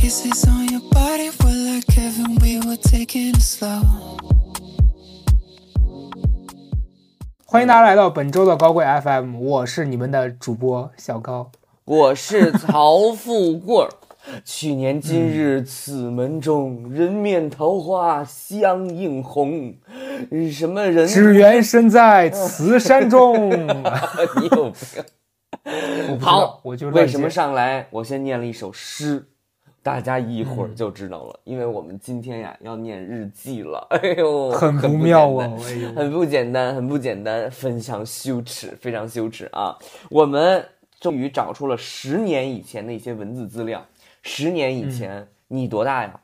Kisses on your body were like heaven, we were taking it slow. 欢迎大家来到本周的高贵 FM，我是你们的主播小高。我是曹富贵儿。去年今日此门中，人面桃花相映红。什么人？只缘身在此山中。你有病！好，我就为什么？上来？我先念了一首诗，大家一会儿就知道了。因为我们今天呀要念日记了。哎呦，很不不妙简单哦！哎呦，很不简单，很不简单，非常羞耻，非常羞耻啊！我们终于找出了十年以前的一些文字资料。十年以前，你多大呀？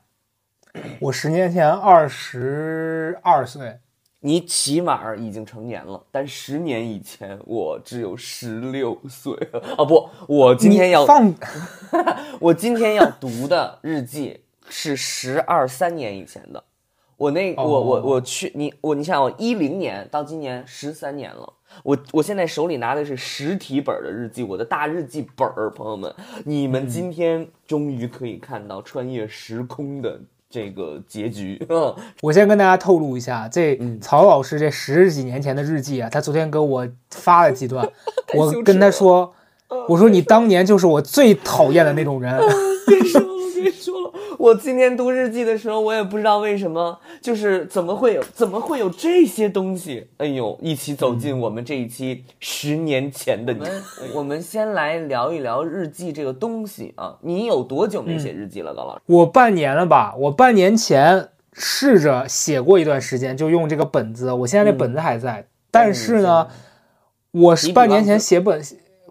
我十年前二十二岁，你起码已经成年了，但十年以前我只有十六岁。啊不，我今天要你放 我今天要读的日记是十二三年以前的。我那我我哦我去你我你想我一零年到今年十三年了，我我现在手里拿的是实体本儿的日记，我的大日记本儿，朋友们，你们今天终于可以看到穿越时空的这个结局。我先跟大家透露一下，这嗯曹老师这十几年前的日记啊，他昨天给我发了几段，我跟他说，我说你当年就是我最讨厌的那种人。别说了，别说了。我今天读日记的时候，我也不知道为什么，就是怎么会有怎么会有这些东西？哎呦，一起走进我们这一期十年前的你。我们先来聊一聊日记这个东西啊。你有多久没写日记了，高老师？我半年了吧？我半年前试着写过一段时间，就用这个本子。我现在这本子还在，但是呢，我是半年前写本，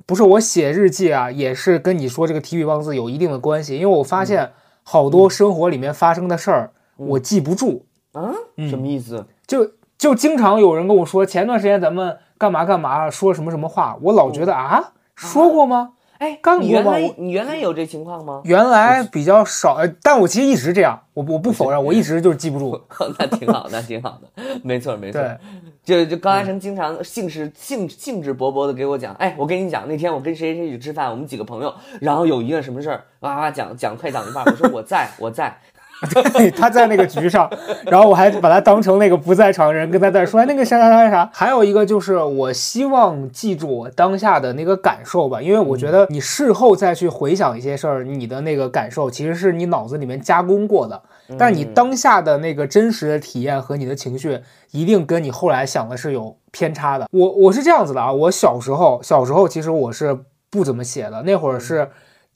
不是我写日记啊，也是跟你说这个提笔忘字有一定的关系，因为我发现好多生活里面发生的事儿，我记不住，啊，什么意思？就就经常有人跟我说，前段时间咱们干嘛干嘛，说什么什么话，我老觉得啊，说过吗？哎，干过吗你原来你原来有这情况吗？原来比较少，呃但我其实一直这样，我我不否认，我一直就是记不住。那挺好，那挺好的，没错没错。对，就就高嘉诚经常兴致兴兴致勃勃的给我讲，哎，我跟你讲，那天我跟谁谁去吃饭，我们几个朋友，然后有一个什么事儿，哇哇讲讲快讲一半，我说我在我在，对，他在那个局上，然后我还把他当成那个不在场人，跟他在说哎那个啥啥啥啥。还有一个就是，我希望记住我当下的那个感受吧，因为我觉得你事后再去回想一些事儿，你的那个感受其实是你脑子里面加工过的，但你当下的那个真实的体验和你的情绪，一定跟你后来想的是有偏差的。我我是这样子的啊，我小时候小时候其实我是不怎么写的，那会儿是。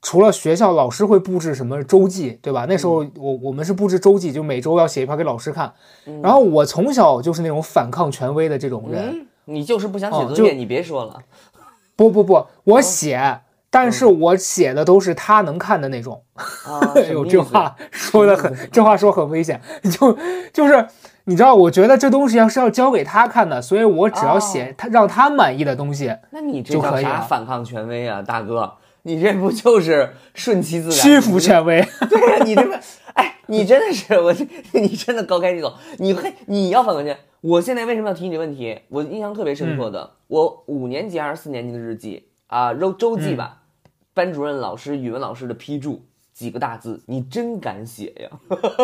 除了学校老师会布置什么周记，对吧？那时候我我们是布置周记，就每周要写一篇给老师看。然后我从小就是那种反抗权威的这种人，嗯，你就是不想写作业，你别说了，不不不，我写，但是我写的都是他能看的那种。啊，哎呦，这话说的很，这话说很危险。就就是你知道，我觉得这东西要是要交给他看的，所以我只要写他让他满意的东西，那你这叫啥就可以反抗权威啊，大哥？你这不就是顺其自然？屈服权威。对呀、你这不，哎，你真的是我这，你真的高开低走。你会，你要反关键。我现在为什么要提你这问题？我印象特别深刻的，我五年级还是四年级的日记啊，周周记吧，班主任老师、语文老师的批注。几个大字，你真敢写呀！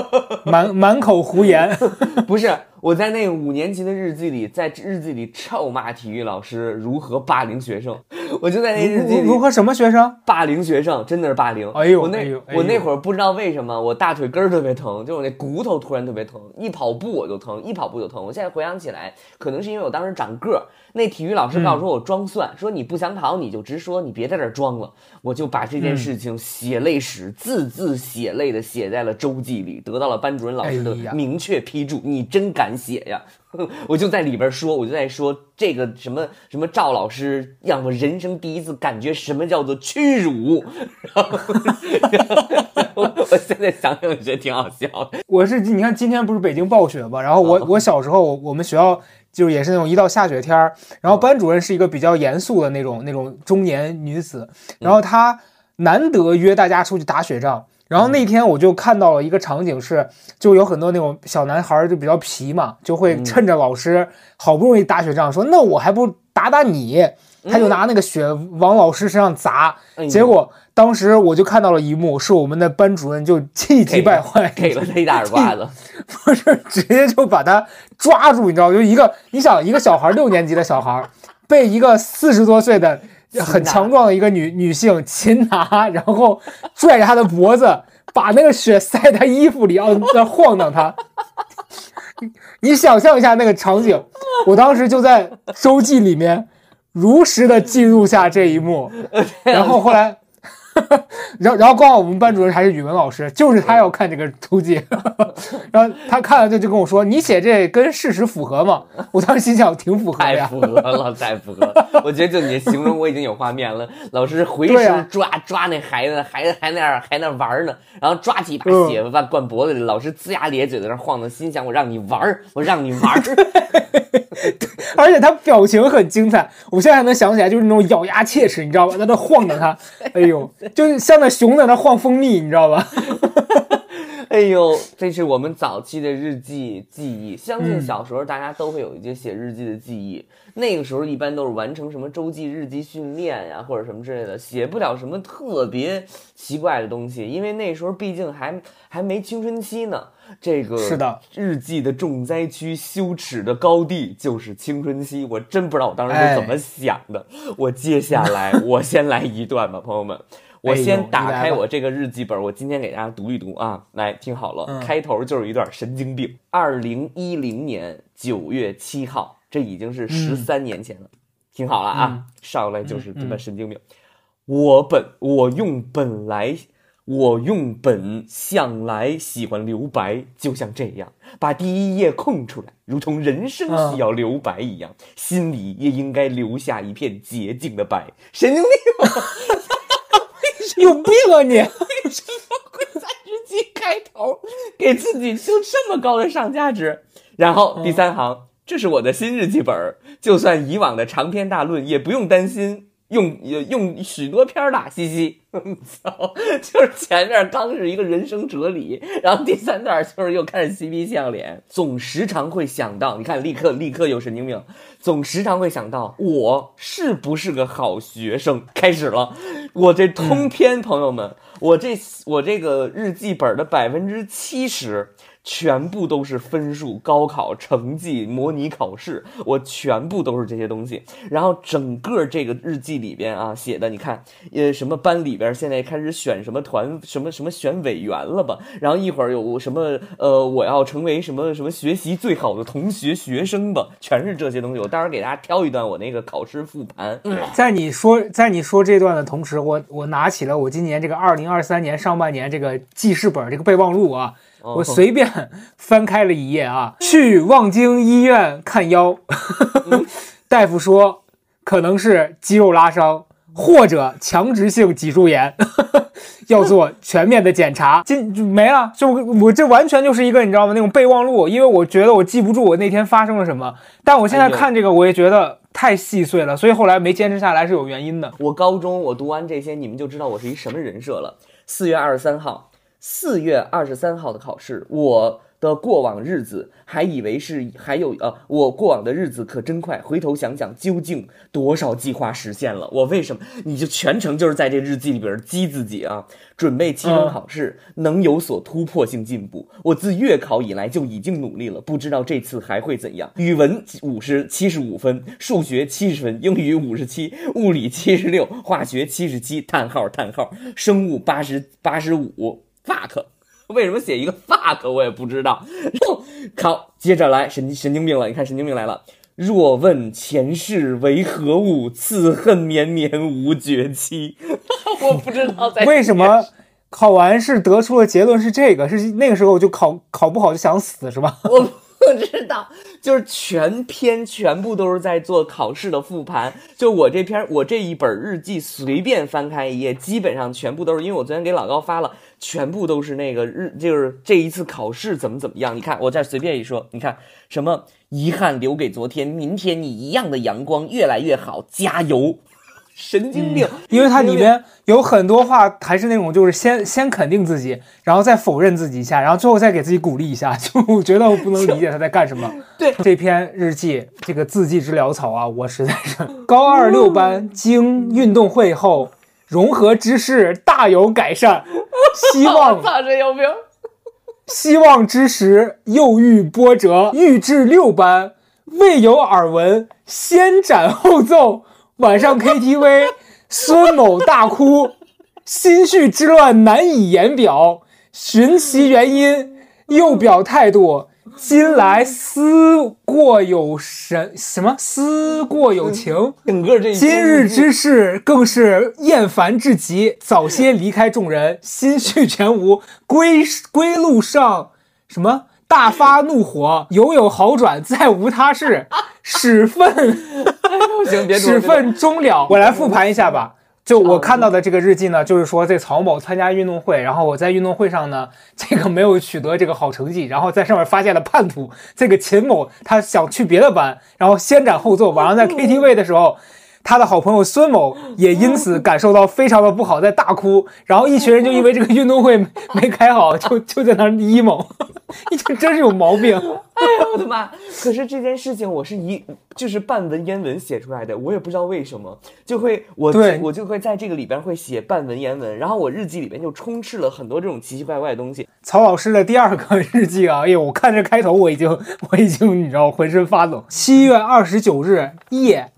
满满口胡言。不是，我在那五年级的日记里，在日记里臭骂体育老师如何霸凌学生，我就在那日记里如如何什么学生？霸凌学生，真的是霸凌。哎呦我那、哎哎我那会儿不知道为什么，我大腿根儿特别疼，就我那骨头突然特别疼，一跑步我就疼，一跑步就疼。我现在回想起来，可能是因为我当时长个儿。那体育老师告诉我我装蒜，说你不想跑你就直说，你别在这儿装了。我就把这件事情血泪史、字字血泪的写在了周记里，得到了班主任老师的明确批注。你真敢写呀！我就在里边说，我就在说这个什么什么赵老师让我人生第一次感觉什么叫做屈辱。然后，我我现在想想觉得挺好笑的。我是你看今天不是北京暴雪嘛，然后我哦我小时候我我们学校就是也是那种一到下雪天儿，然后班主任是一个比较严肃的那种那种中年女子，然后她难得约大家出去打雪仗。然后那天我就看到了一个场景是，就有很多那种小男孩儿就比较皮嘛，就会趁着老师好不容易打雪仗，说那我还不打打你，他就拿那个雪往老师身上砸，结果当时我就看到了一幕，是我们的班主任就气急败坏，给了他一大耳刮子。不是直接就把他抓住，你知道？就一个你想一个小孩，六年级的小孩，被一个四十多岁的很强壮的一个女女性 擒拿，然后拽着他的脖子，把那个血塞他衣服里，要在晃荡他。你你想象一下那个场景，我当时就在周记里面如实的记录下这一幕，然后后来。然后，然后刚好我们班主任还是语文老师，就是他要看这个周记，然后他看了就就跟我说：“你写这跟事实符合吗？”我当时心想，挺符合的太。符合了，太符合了！我觉得就你形容，我已经有画面了。老师回身抓、抓那孩子，孩子还那儿还那玩呢，然后抓起一把嗯血把灌脖子里，老师龇牙咧嘴在那晃荡，心想我让你玩儿，我让你玩儿。而且他表情很精彩，我现在还能想起来，就是那种咬牙切齿，你知道吧？在那晃着他，哎呦，就是像那熊在那晃蜂蜜，你知道吧？哎呦，这是我们早期的日记记忆。相信嗯小时候大家都会有一些写日记的记忆。那个时候一般都是完成什么周记、日记训练呀，或者什么之类的，写不了什么特别奇怪的东西，因为那时候毕竟还还没青春期呢。这个是的，日记的重灾区、羞耻的高地就是青春期。我真不知道我当时哎是怎么想的。我接下来 我先来一段吧，朋友们。我先打开我这个日记本，我今天给大家读一读啊，来听好了，嗯开头就是一段神经病。二零一零年九月七号，这已经是十三年前了，听好了啊，上来就是这么神经病。我本我用本来我用本向来喜欢留白，就像这样，把第一页空出来，如同人生需要留白一样，心里也应该留下一片洁净的白。神经病！有病啊你！为什么会在日记开头给自己就这么高的上价值？然后第三行，这是我的新日记本儿，就算以往的长篇大论，也不用担心用也用许多篇儿了，嘻嘻。操，就是前面刚是一个人生哲理，然后第三段就是又开始嬉皮笑脸，总时常会想到，你看立刻立刻有神经病，总时常会想到我是不是个好学生。开始了，我这通篇朋友们，我这我这个日记本的百分之七十。全部都是分数、高考成绩、模拟考试，我全部都是这些东西。然后整个这个日记里边啊写的，你看，呃，什么班里边现在开始选什么团，什么什么选委员了吧？然后一会儿有什么呃，我要成为什么什么学习最好的同学学生吧，全是这些东西。我待会儿给大家挑一段我那个考试复盘。嗯在你说在你说这段的同时，我我拿起了我今年这个二零二三年上半年这个记事本这个备忘录啊，我随便翻开了一页啊，去望京医院看腰，大夫说可能是肌肉拉伤或者强直性脊柱炎，要做全面的检查。今就没了，就我这完全就是一个你知道吗？那种备忘录，因为我觉得我记不住我那天发生了什么，但我现在看这个，我也觉得太细碎了，所以后来没坚持下来是有原因的。我高中我读完这些，你们就知道我是一什么人设了。四月二十三号，四月二十三号的考试，我的过往日子还以为是还有呃，我过往的日子可真快。回头想想，究竟多少计划实现了？我为什么？你就全程就是在这日记里边激自己啊，准备期中考试、能有所突破性进步。我自月考以来就已经努力了，不知道这次还会怎样。语文五十七十五分，数学七十分，英语五十七，物理七十六，化学七十七，叹号叹号，生物八十八十五，fuck。为什么写一个 fuck 我也不知道。然后考，接着来神神经病了，你看神经病来了。若问前世为何物，此恨绵绵无绝期。我不知道在为什么考完试得出的结论是这个？是那个时候就考考不好就想死是吧？我不知道，就是全篇全部都是在做考试的复盘。就我这篇，我这一本日记随便翻开一页，基本上全部都是，因为我昨天给老高发了，全部都是那个日，就是这一次考试怎么怎么样。你看，我再随便一说，你看什么遗憾留给昨天，明天你一样的阳光越来越好，加油。神经病。因为它里面有很多话还是那种就是先先肯定自己，然后再否认自己一下，然后最后再给自己鼓励一下，就我觉得我不能理解他在干什么。对这篇日记，这个字迹之潦草啊，我实在是高二六班经运动会后融合知识大有改善，希望我操，这有病！希望之时又遇波折，欲至六班，未有耳闻，先斩后奏。晚上 KTV，孙某大哭，心绪之乱难以言表，寻其原因，又表态度。今来思过有神什么思过有情，整个这今日之事更是厌烦至极，早些离开众人，心绪全无。归归路上什么大发怒火，犹有好转，再无他事。始愤不行，别始愤终了。我来复盘一下吧。就我看到的这个日记呢，就是说这曹某参加运动会，然后我在运动会上呢，这个没有取得这个好成绩，然后在上面发现了叛徒。这个秦某他想去别的班，然后先斩后奏。晚上在 KTV 的时候，他的好朋友孙某也因此感受到非常的不好，在大哭。然后一群人就因为这个运动会没没开好，就 就在那儿 emo，你这真是有毛病。哎 呦我的妈！可是这件事情我是一就是半文言文写出来的，我也不知道为什么就会我对我就会在这个里边会写半文言文，然后我日记里边就充斥了很多这种奇奇怪怪的东西。曹老师的第二个日记啊，哎呦，我看这开头我已经 我已经你知道浑身发冷。七月二十九日夜，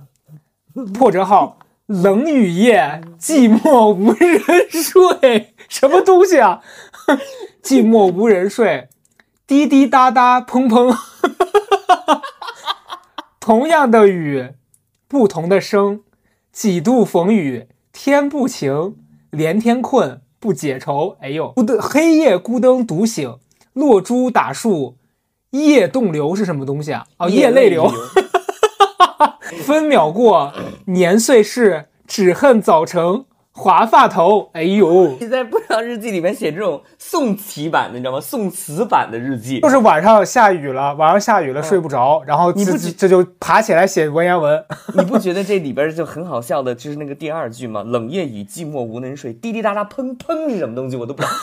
破折号，冷雨夜，寂寞无人睡，什么东西啊？寂寞无人睡，滴滴答答，砰砰。同样的雨，不同的声，几度逢雨，天不晴，连天困，不解愁。哎呦，孤灯黑夜孤灯独醒，落珠打树，夜动流是什么东西啊？哦，夜泪流。分秒过，年岁逝，只恨早成。华发头。哎呦，你在不良日记里面写这种宋词版的，你知道吗？宋词版的日记就。是晚上下雨了，晚上下雨了睡不着，然后这你不觉这就爬起来写文言文。你不觉得这里边就很好笑的，就是那个第二句吗？冷夜雨，寂寞无人睡，滴滴答答，砰砰是什么东西？我都不知道。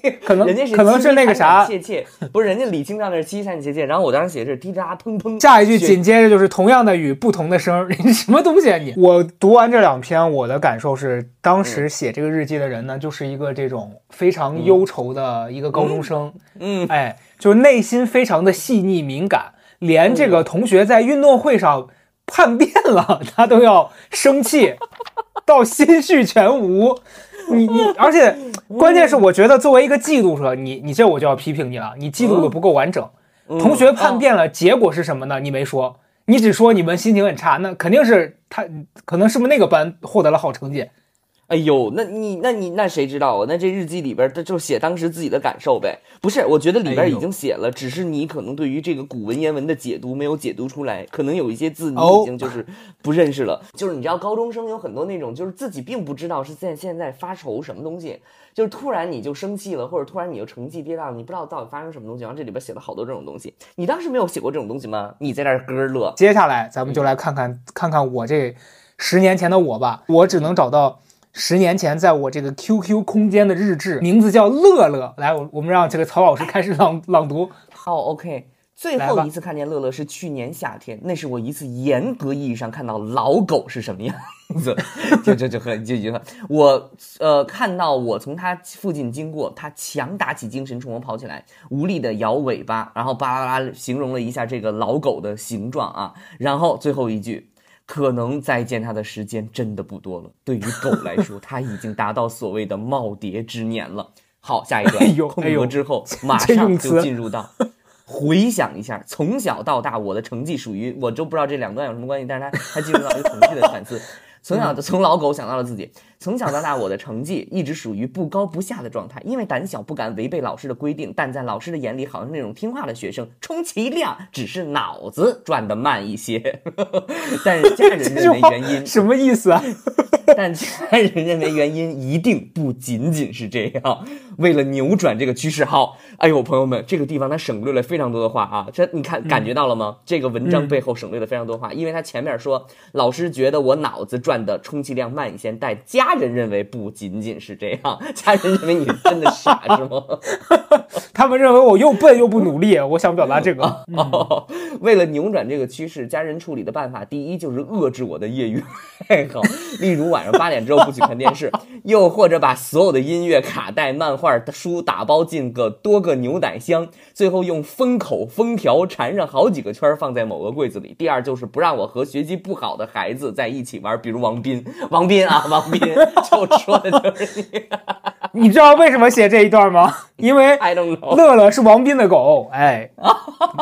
可能人家是可能是那个啥切切，不是人家李清照那是凄凄惨惨切切，然后我当时写的是滴滴答答砰砰。下一句紧接着就是同样的雨，不同的声，你什么东西啊你？我读完这两篇，我的感受是，当时写这个日记的人呢，就是一个这种非常忧愁的一个高中生，嗯，哎，就是内心非常的细腻敏感，连这个同学在运动会上叛变了，他都要生气，到心绪全无。你你，而且关键是，我觉得作为一个记录者，你你这我就要批评你了，你记录的不够完整。同学叛变了，结果是什么呢？你没说，你只说你们心情很差，那肯定是他，可能是不是那个班获得了好成绩？哎呦，那你那你那谁知道啊？那这日记里边他就写当时自己的感受呗。不是，我觉得里边已经写了，只是你可能对于这个古文言文的解读没有解读出来，可能有一些字你哦已经就是不认识了。就是你知道，高中生有很多那种，就是自己并不知道是在现在发愁什么东西，就是突然你就生气了，或者突然你就成绩跌宕了，你不知道到底发生什么东西。然后这里边写了好多这种东西，你当时没有写过这种东西吗？你在这儿咯咯乐。接下来咱们就来看看看看我这十年前的我吧，我只能找到十年前在我这个 QQ 空间的日志，名字叫乐乐。来，我我们让这个曹老师开始朗朗读。好，OK。最后一次看见乐乐是去年夏天，那是我一次严格意义上看到老狗是什么样子，就就就很就就很我呃看到我从它附近经过，它强打起精神冲我跑起来，无力的摇尾巴，然后巴拉巴拉形容了一下这个老狗的形状啊，然后最后一句。可能再见它的时间真的不多了。对于狗来说，它已经达到所谓的耄耋之年了。好，下一段，哎呦空哎呦格之后，马上就进入到回想一下，从小到大我的成绩属于，我都不知道这两段有什么关系，但是他他进入到一个统计的反思。从小从老狗想到了自己，从小到大我的成绩一直属于不高不下的状态，因为胆小不敢违背老师的规定，但在老师的眼里好像那种听话的学生，充其量只是脑子 转得慢一些。但是家人认为原因，什么意思啊？但家人认为原因一定不仅仅是这样。为了扭转这个趋势，好，哎呦，朋友们，这个地方他省略了非常多的话啊，这你看感觉到了吗？这个文章背后省略了非常多话，因为他前面说老师觉得我脑子转的充其量慢一些，但家人认为不仅仅是这样，家人认为你真的傻是吗？他们认为我又笨又不努力，我想表达这个。哦，为了扭转这个趋势，家人处理的办法，第一就是遏制我的业余爱好，例如晚上八点之后不许看电视，又或者把所有的音乐、卡带、漫画书打包进个多个牛奶箱，最后用封口、封条缠上好几个圈，放在某个柜子里。第二就是不让我和学习不好的孩子在一起玩，比如王斌，王斌啊，王斌，就说的就是你。你知道为什么写这一段吗？因为 I don't know 乐乐是王斌的狗，哎，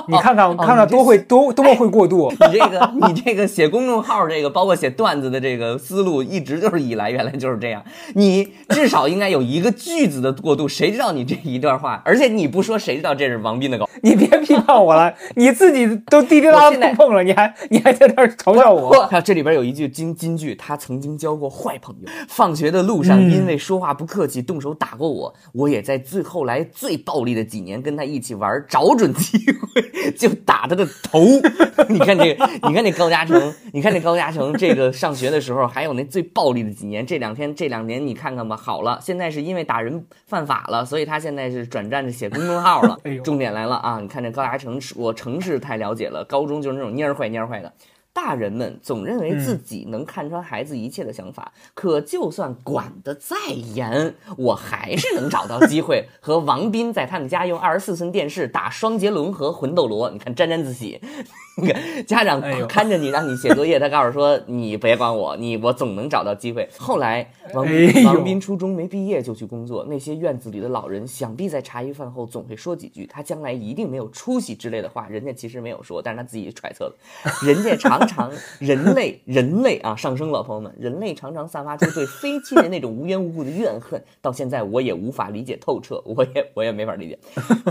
你看看看看多会多多么会过渡。你这个，你这个写公众号，这个包括写段子的这个思路，一直就是以来，原来就是这样。你至少应该有一个句子的过渡，谁知道你这一段话？而且你不说，谁知道这是王斌的狗？你别批判我了，你自己都滴滴答答碰碰了，你还你还在那儿嘲笑我？看这里边有一句金金句，他曾经交过坏朋友，放学的路上嗯因为说话不客气，动手打过我，我也在最后来最暴力的几年跟他一起玩，找准机会就打他的头。你看这个，你看这高嘉诚，你看这高嘉诚，这个上学的时候还有那最暴力的几年，这两天这两年你看看吧，好了，现在是因为打人犯法了，所以他现在是转战着写公众号了哎呦。重点来了啊！你看这高达城，我城市太了解了，高中就是那种蔫坏蔫坏的。大人们总认为自己能看穿孩子一切的想法，可就算管得再严，我还是能找到机会和王斌在他们家用二十四寸电视打双截龙和魂斗罗。你看沾沾自喜，家长看着你让你写作业，他告诉说你别管我，你我总能找到机会。后来王王斌初中没毕业就去工作，那些院子里的老人想必在茶余饭后总会说几句他将来一定没有出息之类的话，人家其实没有说，但是他自己揣测了。人家常常人类人类啊上升了，朋友们，人类常常散发出对非亲人那种无缘无故的怨恨，到现在我也无法理解透彻，我也我也没法理解。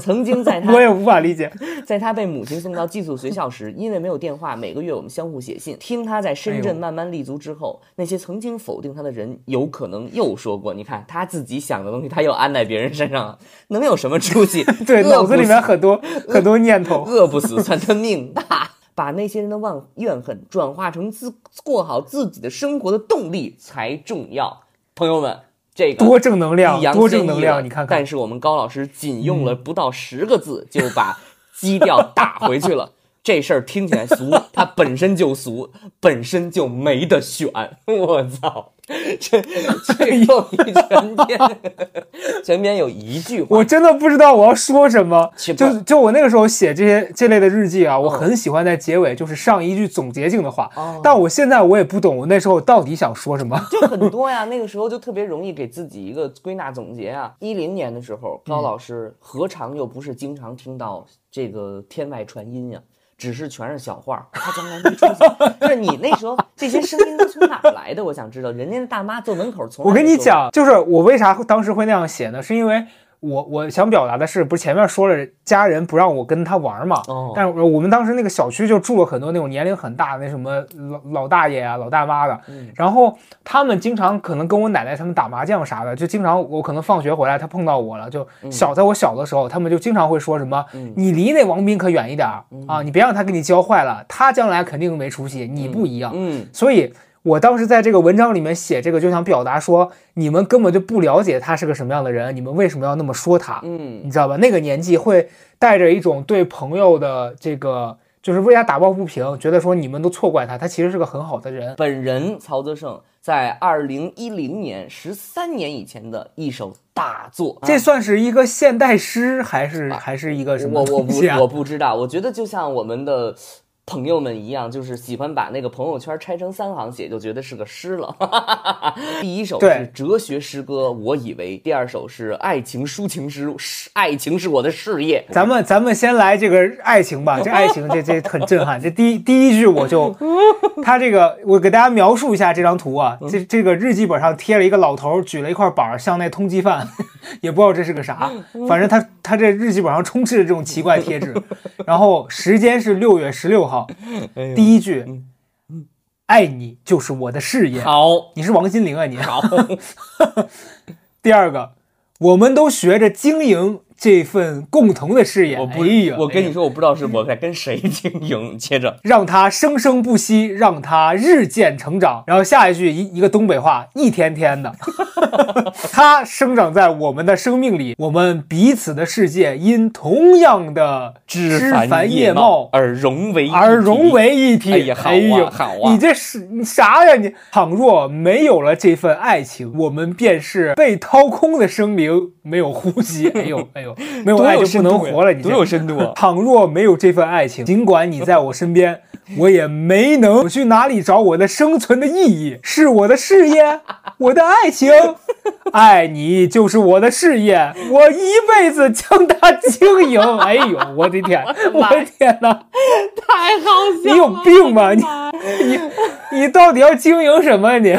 曾经在他我也无法理解。在他被母亲送到寄宿学校时，因为没有电话，每个月我们相互写信。听他在深圳慢慢立足之后，那些曾经否定他的人，有可能又说过：“你看他自己想的东西，他又安在别人身上了，能有什么出息？对，脑子里面很多很多念头。饿不死算他命大。把那些人的怨怨恨转化成自过好自己的生活的动力才重要。朋友们，这个多正能量多正能量你看看但是我们高老师仅用了不到十个字就把基调打回去了。这事儿听起来俗，它本身就俗，本身就没得选。我操！这这又一全篇，全篇有一句话，我真的不知道我要说什么。就就我那个时候写这些这类的日记啊，我嗯很喜欢在结尾就是上一句总结性的话。哦但我现在我也不懂，我那时候到底想说什么。就很多呀，那个时候就特别容易给自己一个归纳总结啊。一零年的时候，高老师何尝又不是经常听到这个天外传音呀？只是全是小话，他将来没出现。就是你那时候这些声音都从哪儿来的？我想知道。人家的大妈坐门口从我跟你讲，就是我为啥当时会那样写呢？是因为我我想表达的是，不是前面说了家人不让我跟他玩嘛？哦但是我们当时那个小区就住了很多那种年龄很大的那什么老老大爷啊、老大妈的，嗯然后他们经常可能跟我奶奶他们打麻将啥的，就经常我可能放学回来他碰到我了，就小在我小的时候，他们就经常会说什么，嗯你离那王斌可远一点儿啊，你别让他给你教坏了，他将来肯定没出息，你不一样。嗯，所以我当时在这个文章里面写这个，就想表达说，你们根本就不了解他是个什么样的人，你们为什么要那么说他？嗯你知道吧？那个年纪会带着一种对朋友的这个，就是为他打抱不平，觉得说你们都错怪他，他其实是个很好的人。本人曹泽胜在二零一零年，十三年以前的一首大作，啊这算是一个现代诗，还是还是一个什么我我不？我不知道，我觉得就像我们的朋友们一样，就是喜欢把那个朋友圈拆成三行写，就觉得是个诗了。第一首是哲学诗歌，我以为；第二首是爱情抒情诗，是爱情是我的事业。咱们咱们先来这个爱情吧，这爱情这这很震撼。这第一第一句我就，他这个我给大家描述一下这张图啊，这这个日记本上贴了一个老头举了一块板儿，像那通缉犯，也不知道这是个啥，反正他他这日记本上充斥着这种奇怪贴纸。然后时间是六月十六号，第一句，爱你就是我的事业。好，你是王心凌啊你？好，第二个，我们都学着经营这份共同的事业。我不，哎呀哎呀我跟你说，我不知道是我在跟谁经营。接着，让它生生不息，让它日渐成长。然后下一句一一个东北话，一天天的，它生长在我们的生命里，我们彼此的世界因同样的枝繁叶茂而融为一体而融。为一体。哎呀好啊呦好啊你这是你啥呀你？倘若没有了这份爱情，我们便是被掏空的生灵，没有呼吸。哎呦哎呦，没有爱就不能活了。你多有深度啊！倘若没有这份爱情，尽管你在我身边，我也没能我去哪里找我的生存的意义？是我的事业，我的爱情，爱你就是我的事业，我一辈子将它经营。哎呦，我的天，我的天哪！太好笑了！你有病吧你你你到底要经营什么？你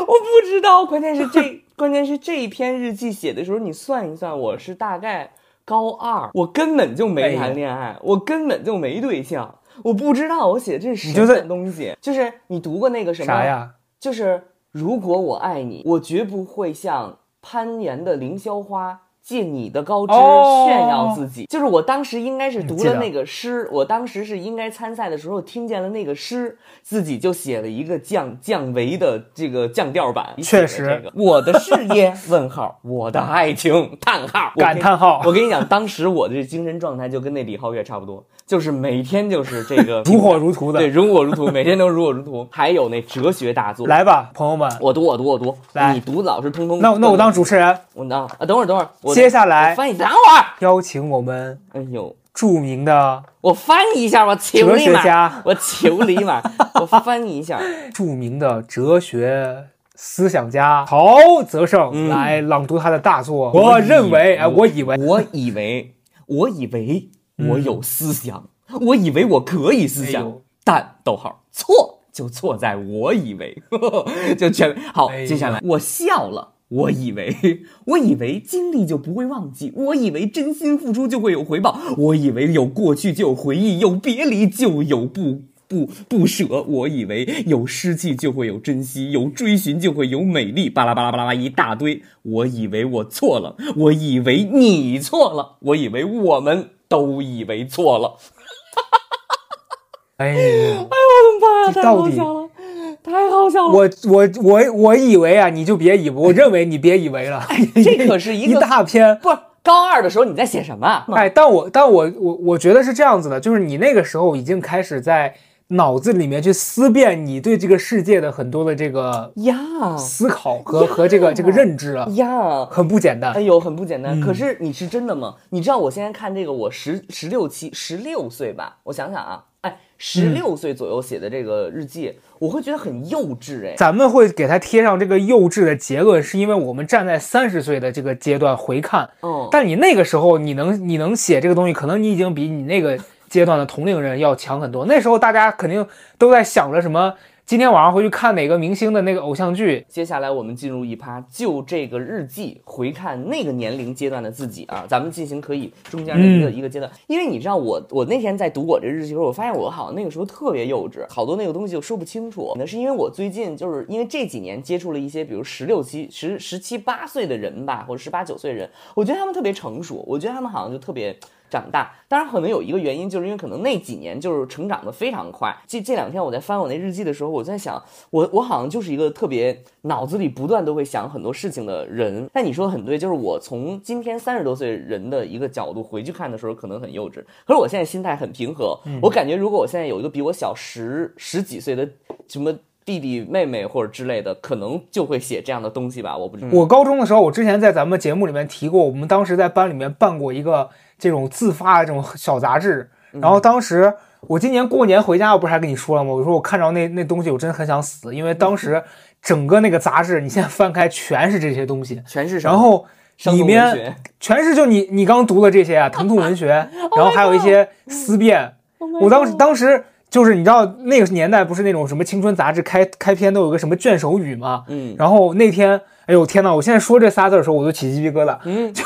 我不知道，关键是这，关键是这一篇日记写的时候，你算一算，我是大概高二，我根本就没谈恋爱，我根本就没对象，我不知道我写的这是什么东西。就是你读过那个什么啥？呀？就是如果我爱你，我绝不会像攀岩的凌霄花。借你的高枝哦。炫耀自己，就是我当时应该是读了那个诗，我当时是应该参赛的时候听见了那个诗，自己就写了一个降降维的这个降调版。确实。我的事业问 号，我的爱情叹号。感叹号。我跟你讲，当时我的这精神状态就跟那李皓月差不多，就是每天就是这个 如火如荼的。对，如火如荼，每天都如火如荼。还有那哲学大作，来吧，朋友们，我读我读我读，来。你读老师通通。那那我当主持人，我当啊，等会儿等会儿，我接下来翻译，等会儿。邀请我们哎呦，著名的我翻译一下，吧求哲你嘛学家，我求你嘛，我翻译一下。著名的哲学思想家曹泽胜嗯来朗读他的大作。我认为，哎，我以为，我以为，我以为我有思想，我以为我可以思想，哎但逗号错就错在我以为，就全好。哎接下来我笑了。我以为，我以为经历就不会忘记，我以为真心付出就会有回报，我以为有过去就有回忆，有别离就有不不不舍，我以为有失去就会有珍惜，有追寻就会有美丽，巴拉巴拉巴拉一大堆。我以为我错了，我以为你错了，我以为我们都以为错了。哎呀，哎呦我的妈呀，太这到底好笑了，太好笑了！我我我我以为啊，你就别以为，我认为你别以为了，这可是一 一个大篇。不是高二的时候你在写什么？哎，但我但我我我觉得是这样子的，就是你那个时候已经开始在脑子里面去思辨你对这个世界的很多的这个呀思考和和这个这个认知了，呀！很不简单哎。呦，很不简单。嗯可是你是真的吗？你知道我现在看这个，我十十六七十六岁吧，我想想啊，哎，十六岁左右写的这个日记，我会觉得很幼稚哎。咱们会给他贴上这个幼稚的结论，是因为我们站在三十岁的这个阶段回看，嗯，但你那个时候你能你能写这个东西，可能你已经比你那个阶段的同龄人要强很多。那时候大家肯定都在想着什么，今天晚上回去看哪个明星的那个偶像剧，接下来我们进入一趴，就这个日记回看那个年龄阶段的自己啊，咱们进行可以中间的一个、嗯一个阶段，因为你知道我我那天在读我这日记的时候，我发现我好像那个时候特别幼稚，好多那个东西就说不清楚。那是因为我最近就是因为这几年接触了一些，比如十六七、十十七八岁的人吧，或者十八九岁的人，我觉得他们特别成熟，我觉得他们好像就特别。长大，当然可能有一个原因，就是因为可能那几年就是成长的非常快。这这两天我在翻我那日记的时候，我在想，我我好像就是一个特别脑子里不断都会想很多事情的人。但你说的很对，就是我从今天三十多岁人的一个角度回去看的时候，可能很幼稚。可是我现在心态很平和，我感觉如果我现在有一个比我小十十几岁的什么弟弟妹妹或者之类的，可能就会写这样的东西吧。我不知道。我高中的时候，我之前在咱们节目里面提过，我们当时在班里面办过一个这种自发的这种小杂志。然后当时我今年过年回家，我不是还跟你说了吗？我说我看着那那东西，我真的很想死，因为当时 整个那个杂志，你现在翻开全是这些东西，全是什么然后里面全是就你你刚读的这些啊，疼痛文学，然后还有一些思辨。Oh 我当时当时就是你知道那个年代不是那种什么青春杂志开开篇都有个什么卷首语吗？嗯然后那天，哎呦天呐！我现在说这仨字的时候，我都起鸡皮疙瘩。嗯就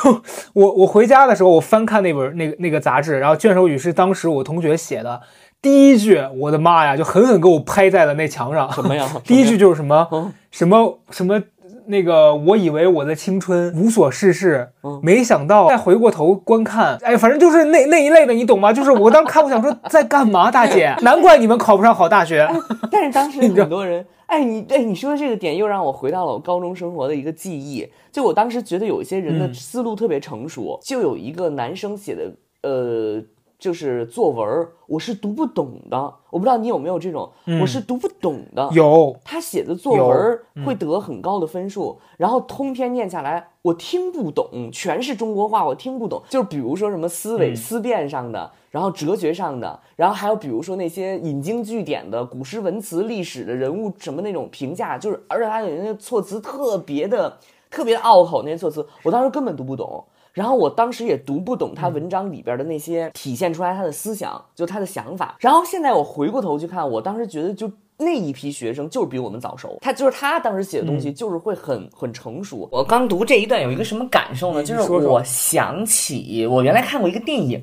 我我回家的时候，我翻看那本那个那个杂志，然后卷首语是当时我同学写的，第一句，我的妈呀，就狠狠给我拍在了那墙上。什么呀？第一句就是什么嗯什么什么那个，我以为我的青春无所事事，嗯没想到再回过头观看，哎，反正就是那那一类的，你懂吗？就是我当时看，我想说在干嘛，大姐？难怪你们考不上好大学。但是当时很多人，哎，你哎，你说的这个点又让我回到了我高中生活的一个记忆。就我当时觉得有一些人的嗯思路特别成熟，就有一个男生写的，呃，就是作文儿，我是读不懂的。我不知道你有没有这种，我是读不懂的。有，他写的作文会得很高的分数，然后通篇念下来，我听不懂，全是中国话，我听不懂。就是比如说什么思维、嗯思辨上的，然后哲学上的，然后还有比如说那些引经据典的古诗文词、历史的人物什么那种评价，就是而且他有那个措辞特别的、特别拗口，那些措辞我当时根本读不懂。然后我当时也读不懂他文章里边的那些体现出来他的思想，就他的想法。然后现在我回过头去看，我当时觉得就那一批学生就是比我们早熟，他就是他当时写的东西就是会很、很成熟。我刚读这一段有一个什么感受呢？就是我想起我原来看过一个电影，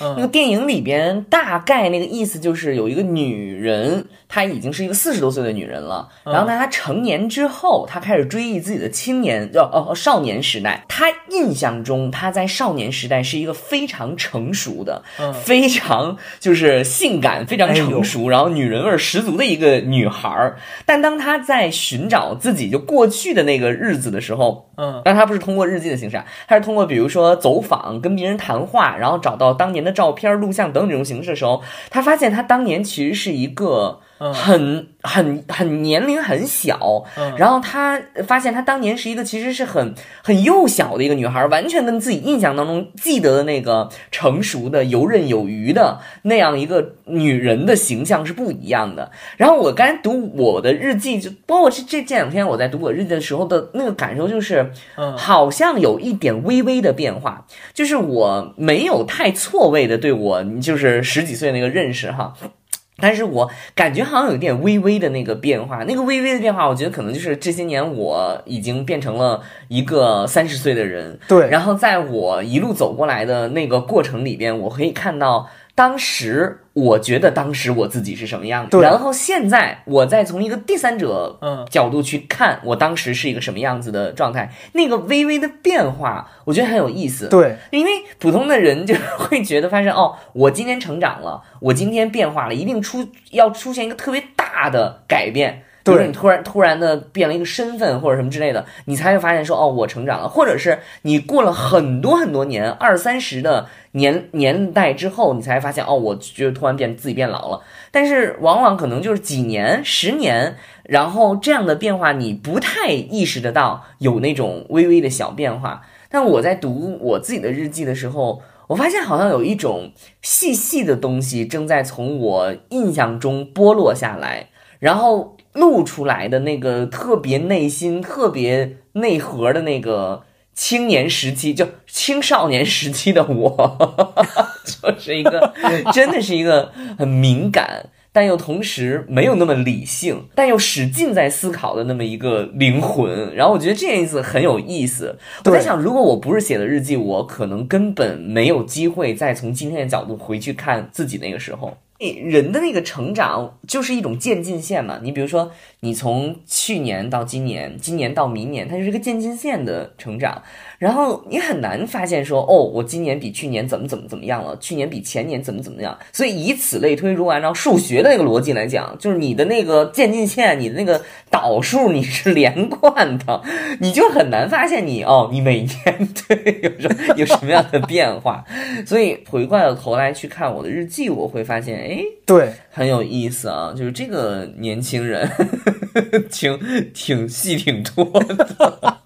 那个电影里边大概那个意思就是有一个女人，她已经是一个四十多岁的女人了，然后呢，她成年之后，她开始追忆自己的青年，哦哦少年时代。她印象中她在少年时代是一个非常成熟的，非常就是性感、非常成熟，然后女人味儿十足的一个女孩儿。但当她在寻找自己就过去的那个日子的时候，嗯，但她不是通过日记的形式啊，他是通过比如说走访、跟别人谈话，然后找到当年的照片、录像等这种形式的时候，她发现她当年其实是一个很、很、很年龄很小，然后她发现她当年是一个其实是很很幼小的一个女孩，完全跟自己印象当中记得的那个成熟的、游刃有余的那样一个女人的形象是不一样的。然后我刚才读我的日记，就包括这这这两天我在读我日记的时候的那个感受，就是，嗯好像有一点微微的变化，就是我没有太错位的对我就是十几岁那个认识哈。但是我感觉好像有点微微的那个变化，那个微微的变化，我觉得可能就是这些年我已经变成了一个三十岁的人，对，然后在我一路走过来的那个过程里边，我可以看到当时我觉得当时我自己是什么样子，然后现在我再从一个第三者嗯角度去看我当时是一个什么样子的状态，那个微微的变化，我觉得很有意思。对，因为普通的人就会觉得发现哦，我今天成长了，我今天变化了，一定出要出现一个特别大的改变。就是你突然突然的变了一个身份或者什么之类的，你才会发现说哦，我成长了，或者是你过了很多很多年，二三十的年年代之后，你才发现哦，我觉得突然变自己变老了。但是往往可能就是几年、十年，然后这样的变化你不太意识得到有那种微微的小变化。但我在读我自己的日记的时候，我发现好像有一种细细的东西正在从我印象中剥落下来，然后露出来的那个特别内心、特别内核的那个青年时期，就青少年时期的我，就是一个真的是一个很敏感。但又同时没有那么理性，但又使劲在思考的那么一个灵魂，然后我觉得这件事很有意思。我在想，如果我不是写的日记，我可能根本没有机会再从今天的角度回去看自己那个时候。人的那个成长就是一种渐进线嘛。你比如说，你从去年到今年，今年到明年，它就是一个渐进线的成长。然后你很难发现说，哦，我今年比去年怎么怎么怎么样了，去年比前年怎么怎么样。所以以此类推，如果按照数学的那个逻辑来讲，就是你的那个渐进线，你的那个导数你是连贯的，你就很难发现你哦，你每年对有什有什么样的变化。所以回过了头来去看我的日记，我会发现，哎，对，很有意思啊，就是这个年轻人 挺挺戏挺多的。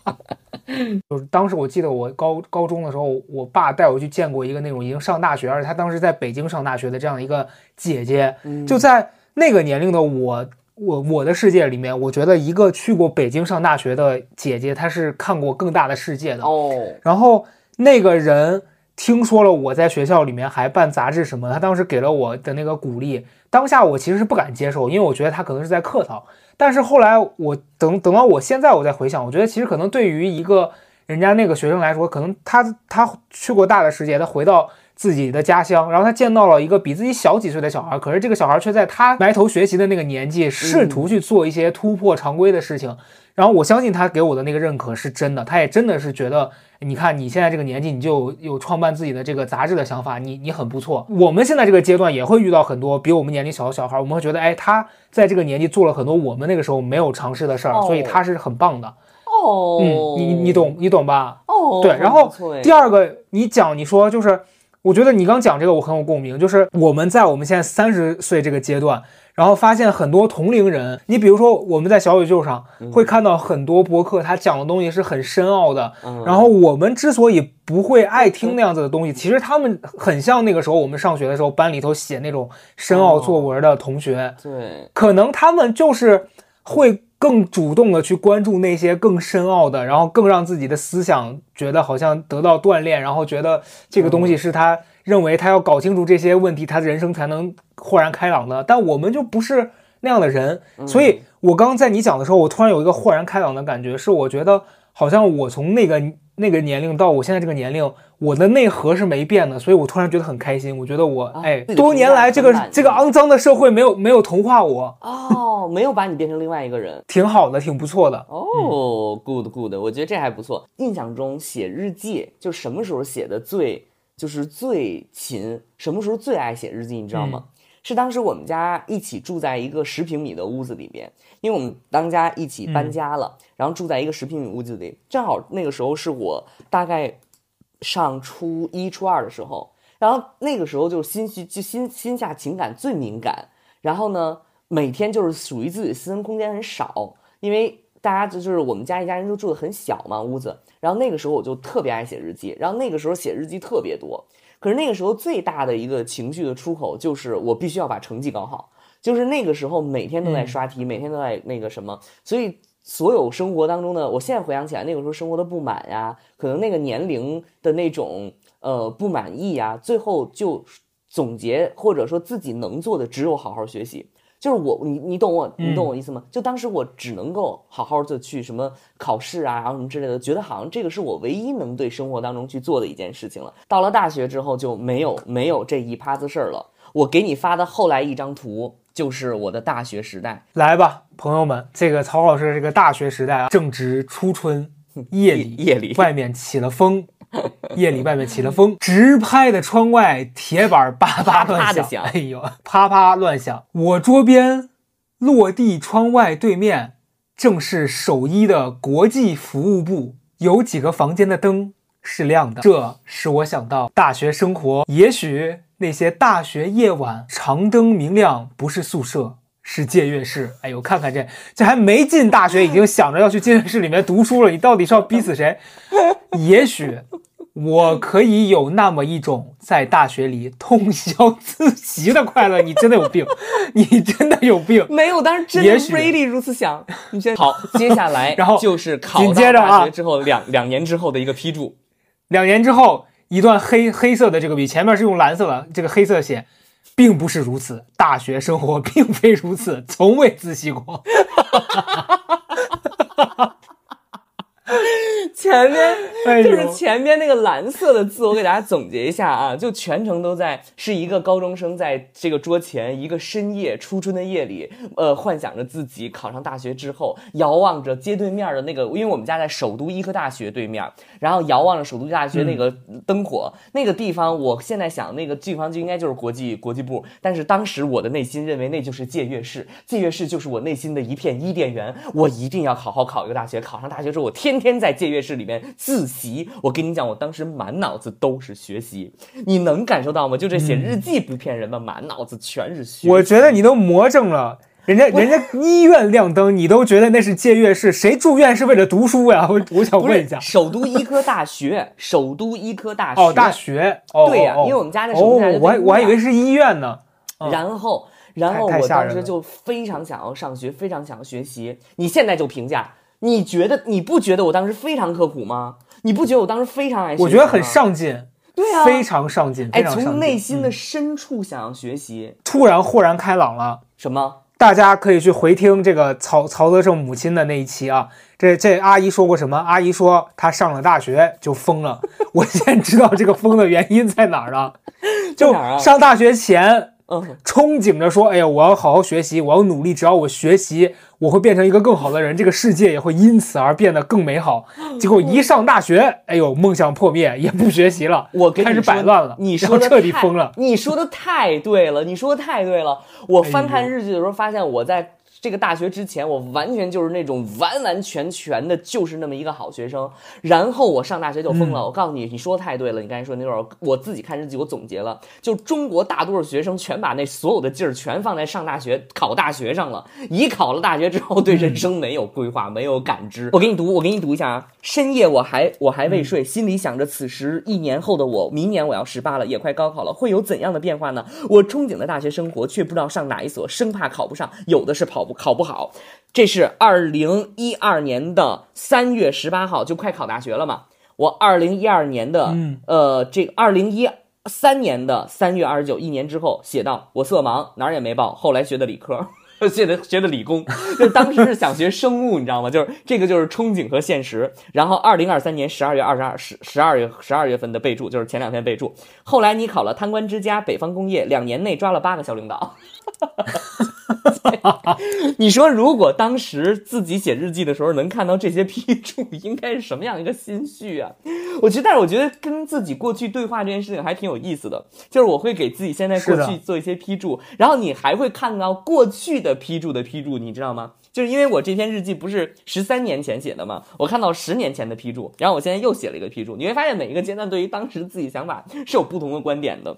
就是当时我记得我高高中的时候，我爸带我去见过一个那种已经上大学，而且他当时在北京上大学的这样一个姐姐。就在那个年龄的我，我我的世界里面，我觉得一个去过北京上大学的姐姐，她是看过更大的世界的。哦，然后那个人听说了我在学校里面还办杂志什么，他当时给了我的那个鼓励，当下我其实是不敢接受，因为我觉得他可能是在客套。但是后来我等等到我现在我再回想，我觉得其实可能对于一个人家那个学生来说，可能他他去过大的世界，他回到自己的家乡，然后他见到了一个比自己小几岁的小孩，可是这个小孩却在他埋头学习的那个年纪，试图去做一些突破常规的事情。然后我相信他给我的那个认可是真的，他也真的是觉得，你看你现在这个年纪，你就有有创办自己的这个杂志的想法，你你很不错。我们现在这个阶段也会遇到很多比我们年龄小的小孩，我们会觉得，哎，他在这个年纪做了很多我们那个时候没有尝试的事儿，哦所以他是很棒的。哦，嗯，你你懂你懂吧？哦，对，然后第二二个，你讲你说就是，我觉得你刚讲这个我很有共鸣，就是我们在我们现在三十岁这个阶段，然后发现很多同龄人，你比如说我们在小宇宙上会看到很多博客，他讲的东西是很深奥的，然后我们之所以不会爱听那样子的东西，其实他们很像那个时候我们上学的时候班里头写那种深奥作文的同学，对，可能他们就是会更主动的去关注那些更深奥的，然后更让自己的思想觉得好像得到锻炼，然后觉得这个东西是他认为他要搞清楚这些问题，他的人生才能豁然开朗的。但我们就不是那样的人，所以我刚刚在你讲的时候，我突然有一个豁然开朗的感觉，是我觉得好像我从那个那个年龄到我现在这个年龄，我的内核是没变的，所以我突然觉得很开心。我觉得我哎，多年来这个这个肮脏的社会没有没有同化我。哦，没有把你变成另外一个人。挺好的，挺不错的。哦、g o o d good，我觉得这还不错。印象中写日记，就什么时候写的最就是最勤，什么时候最爱写日记，你知道吗？是当时我们家一起住在一个十平米的屋子里边，因为我们当家一起搬家了，然后住在一个十平米屋子里，正好那个时候是我大概上初一、初二的时候，然后那个时候就是心绪就心心下情感最敏感，然后呢，每天就是属于自己的私人空间很少，因为大家就就是我们家一家人都住的很小嘛屋子，然后那个时候我就特别爱写日记，然后那个时候写日记特别多，可是那个时候最大的一个情绪的出口就是我必须要把成绩搞好，就是那个时候每天都在刷题，每天都在那个什么，所以所有生活当中的，我现在回想起来，那个时候生活的不满呀，可能那个年龄的那种呃不满意呀，最后就总结或者说自己能做的只有好好学习。就是我，你你懂我，你懂我意思吗？就当时我只能够好好的去什么考试啊，然后什么之类的，觉得好像这个是我唯一能对生活当中去做的一件事情了。到了大学之后就没有没有这一趴子事儿了。我给你发的后来一张图，就是我的大学时代。来吧，朋友们，这个曹老师的这个大学时代啊，正值初春，夜里夜里外面起了风，夜里外面起了风，直拍的窗外铁板叭叭乱啪啪地响哎呦，啪啪乱响。我桌边落地窗外对面正是首医的国际服务部，有几个房间的灯是亮的，这使我想到大学生活，也许那些大学夜晚长灯明亮，不是宿舍。是借阅室，哎呦，看看这，这还没进大学，已经想着要去借阅室里面读书了。你到底是要逼死谁？也许我可以有那么一种在大学里通宵自习的快乐。你真的有病，你真的有病。没有，但是真的也许 really 如此想。你先好，接下来然后就是考紧到接着啊大学之后两两年之后的一个批注。两年之后，一段黑黑色的这个笔，前面是用蓝色的这个黑色写，并不是如此。大学生活并非如此，从未自习过。前面就是前面那个蓝色的字，我给大家总结一下啊，就全程都在是一个高中生在这个桌前，一个深夜初春的夜里，呃，幻想着自己考上大学之后，遥望着街对面的那个，因为我们家在首都医科大学对面，然后遥望着首都大学那个灯火，那个地方，我现在想那个地方就应该就是国际国际部，但是当时我的内心认为那就是借阅室，借阅室就是我内心的一片伊甸园，我一定要好好考一个大学，考上大学之后，我天天天在借阅室里面自习。我跟你讲，我当时满脑子都是学习，你能感受到吗？就这写日记不骗人吗？满脑子全是学习。我觉得你都魔怔了。人家人家医院亮灯，你都觉得那是借阅室？谁住院是为了读书呀？我我想问一下。首都医科大学，首都医科大学哦，大学。哦，对呀因为我们家那首都大学哦，我还我还以为是医院呢。嗯然后，然后太我当时就非常想要上学，非常想要学习。你现在就评价，你觉得你不觉得我当时非常刻苦吗？你不觉得我当时非常爱学习？我觉得很上进，对啊，非常上进，非哎。从内心的嗯深处想要学习。突然豁然开朗了。什么？大家可以去回听这个曹曹德胜母亲的那一期啊。这这阿姨说过什么？阿姨说她上了大学就疯了。我现在知道这个疯的原因在哪儿了，就上大学前嗯，憧憬着说：“哎呀，我要好好学习，我要努力，只要我学习，我会变成一个更好的人，这个世界也会因此而变得更美好。”结果一上大学，哎呦，梦想破灭，也不学习了，我开始摆烂了，你说彻底疯了。你说的太对了，你说的太对了。我翻看日记的时候，发现我在这个大学之前，我完全就是那种完完全全的，就是那么一个好学生。然后我上大学就疯嗯了。我告诉你，你说的太对了。你刚才说那会儿，我自己看日记，我总结了，就中国大多数学生全把那所有的劲儿全放在上大学、考大学上了。一考了大学之后，对人生没有规划，没有感知。我给你读，我给你读一下啊。深夜我还我还未睡，心里想着此时一年后的我，明年我要十八了，也快高考了，会有怎样的变化呢？我憧憬的大学生活，却不知道上哪一所，生怕考不上，有的是跑不考不好。这是二零一二年的三月十八号，就快考大学了嘛。我二零一二年的，嗯呃，这二零一三年的三月二十九，一年之后写到我色盲，哪儿也没报，后来学的理科。学的学的理工，就当时是想学生物，你知道吗？就是这个就是憧憬和现实。然后二零二三年十二月二十二十十二月十二月份的备注就是前两天备注。后来你考了贪官之家、北方工业，两年内抓了八个小领导。你说，如果当时自己写日记的时候能看到这些批注，应该是什么样一个心绪啊？我觉得，但是我觉得跟自己过去对话这件事情还挺有意思的，就是我会给自己现在过去做一些批注，然后你还会看到过去的批注的批注，你知道吗？就是因为我这篇日记不是十三年前写的嘛，我看到十年前的批注，然后我现在又写了一个批注，你会发现每一个阶段对于当时自己想法是有不同的观点的。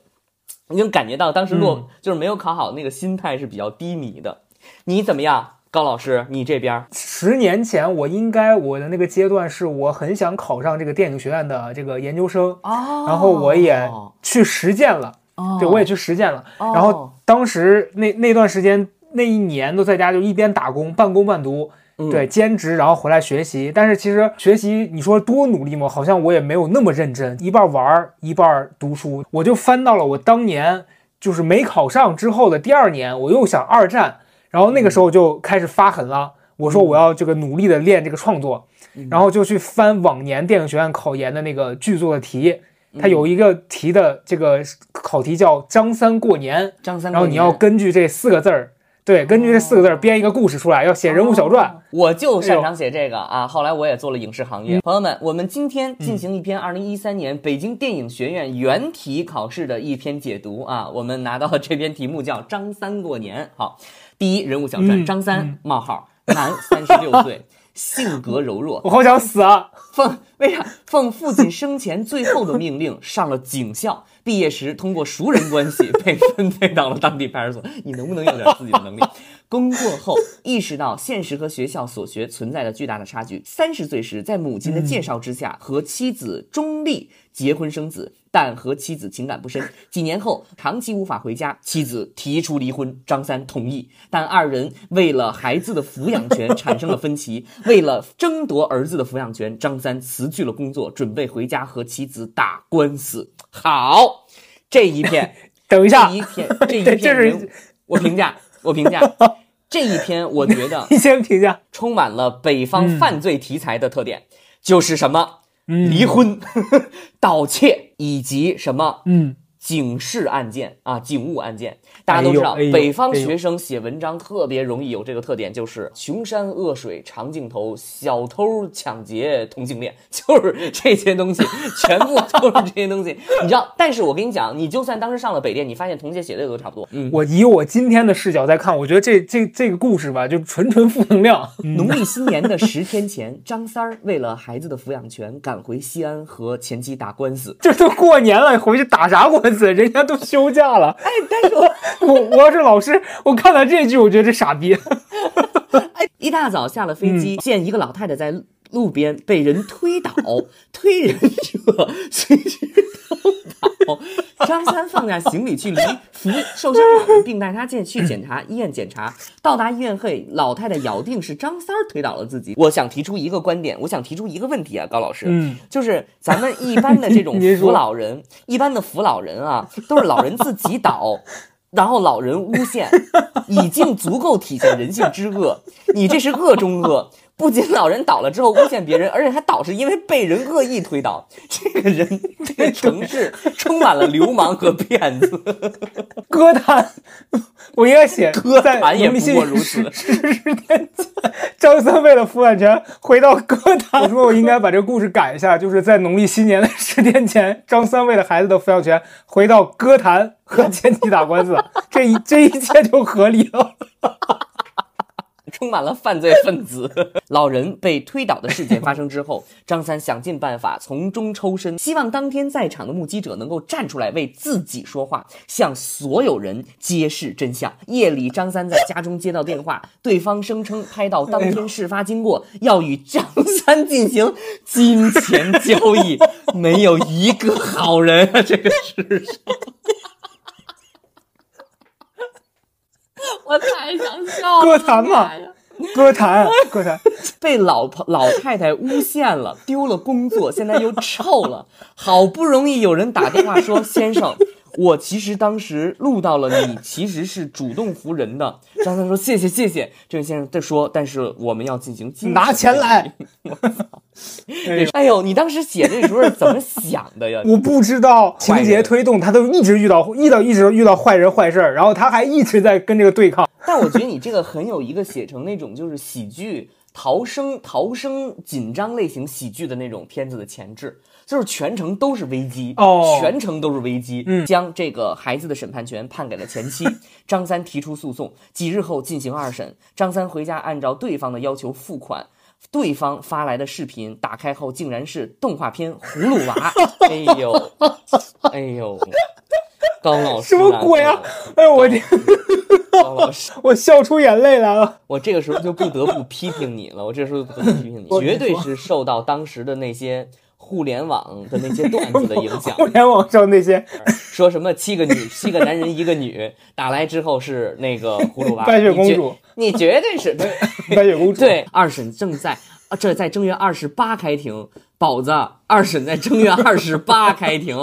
你能感觉到当时落、嗯就是没有考好那个心态是比较低迷的。你怎么样，高老师？你这边十年前，我应该我的那个阶段是我很想考上这个电影学院的这个研究生，哦然后我也去实践了，哦对我也去实践了。哦然后当时那那段时间那一年都在家就一边打工，半工半读，嗯对兼职，然后回来学习。但是其实学习你说多努力吗？好像我也没有那么认真，一半玩儿一半读书。我就翻到了我当年就是没考上之后的第二年，我又想二战，然后那个时候就开始发狠了。我说我要这个努力的练这个创作，然后就去翻往年电影学院考研的那个剧作的题，它有一个题的这个考题叫“张三过年”，张三过年，然后你要根据这四个字儿，对，根据这四个字编一个故事出来，要写人物小传。我就擅长写这个啊！后来我也做了影视行嗯业。朋友们，我们今天进行一篇二零一三年北京电影学院原题考试的一篇解读啊。我们拿到的这篇题目叫《张三过年》。好，第一人物小传：嗯张三冒号，男，三十六岁，性格柔弱，我好想死啊！奉为啥奉父亲生前最后的命令上了警校，毕业时通过熟人关系 被分配到了当地派出所。你能不能有点自己的能力？工作后意识到现实和学校所学存在着巨大的差距。三十岁时，在母亲的介绍之下，和妻子钟丽结婚生子，但和妻子情感不深。几年后，长期无法回家，妻子提出离婚，张三同意，但二人为了孩子的抚养权产生了分歧。为了争夺儿子的抚养权，张三辞去了工作，准备回家和妻子打官司。好，这一篇，等一下。这，一篇，这一片这是篇，我评价，我评价。这一篇，我觉得你先评价。充满了北方犯罪题材的特点，就是什么？嗯。离婚、盗窃以及什么？嗯，警示案件啊，警务案件。大家都知道，哎哎北方学生写文章特别容易有这个特点，就是穷山恶水、长镜头、小偷抢劫、同性恋，就是这些东西，全部都是这些东西。你知道，但是我跟你讲，你就算当时上了北电，你发现同学写的也都差不多。嗯，我以我今天的视角在看，我觉得这这这个故事吧，就纯纯负能量。农历新年的十天前，张三儿为了孩子的抚养权，赶回西安和前妻打官司。这都过年了，回去打啥官司？人家都休假了。哎，但是我我我要是老师，我看到这句，我觉得这傻逼。一大早下了飞嗯机，见一个老太太在路边被人推倒，推人者随之倒倒。张三放下行李去离扶受伤老人，并带他进去检查 医院检查。到达医院后，老太太咬定是张三推倒了自己。我想提出一个观点，我想提出一个问题啊，高老师，嗯，就是咱们一般的这种 扶老人，一般的扶老人啊，都是老人自己倒。然后老人诬陷，已经足够体现人性之恶。你这是恶中恶。不仅老人倒了之后诬陷别人，而且还倒是因为被人恶意推倒。这个人，这个城市充满了流氓和骗子。歌坛，我应该写歌在坛也不过如此十天前，张三为了抚养权回到歌坛。我说我应该把这个故事改一下，就是在农历新年的十天前，张三为了孩子的抚养权回到歌坛和前妻打官司，这一这一切就合理了。充满了犯罪分子。老人被推倒的事件发生之后，张三想尽办法从中抽身，希望当天在场的目击者能够站出来为自己说话，向所有人揭示真相。夜里，张三在家中接到电话，对方声称拍到当天事发经过，要与张三进行金钱交易。没有一个好人啊，这个世上。我太想笑了，歌坛嘛歌坛，歌坛，被老婆老太太诬陷了，丢了工作，现在又臭了。好不容易有人打电话说：“先生，我其实当时录到了你，其实是主动扶人的。”张三说：“谢谢谢谢。”这位先生在说：“但是我们要进行金 拿钱来。哎呦哎呦，你当时写这时候是怎么想的呀？我不知道情节推动，他都一直遇到遇到一直遇到坏人坏事儿，然后他还一直在跟这个对抗。但我觉得你这个很有一个写成那种就是喜剧逃生逃生紧张类型喜剧的那种片子的前置，就是全程都是危机哦全程都是危机，嗯将这个孩子的审判权判给了前妻。张三提出诉讼，几日后进行二审。张三回家按照对方的要求付款。对方发来的视频打开后，竟然是动画片《葫芦娃》。哎呦，哎呦，高老师什么鬼啊！哎呦我天，高老师，我笑出眼泪来了。我这个时候就不得不批评你了，我这时候不得不批评你，我绝对是受到当时的那些互联网的那些段子的影响 互。联网上那些 说什么七个女、七个男人一个女打来之后是那个葫芦娃，白雪公主你绝，你绝对是对 白雪公主，对。二审正在啊，这在正月二十八开庭，宝子，二审在正月二十八开庭，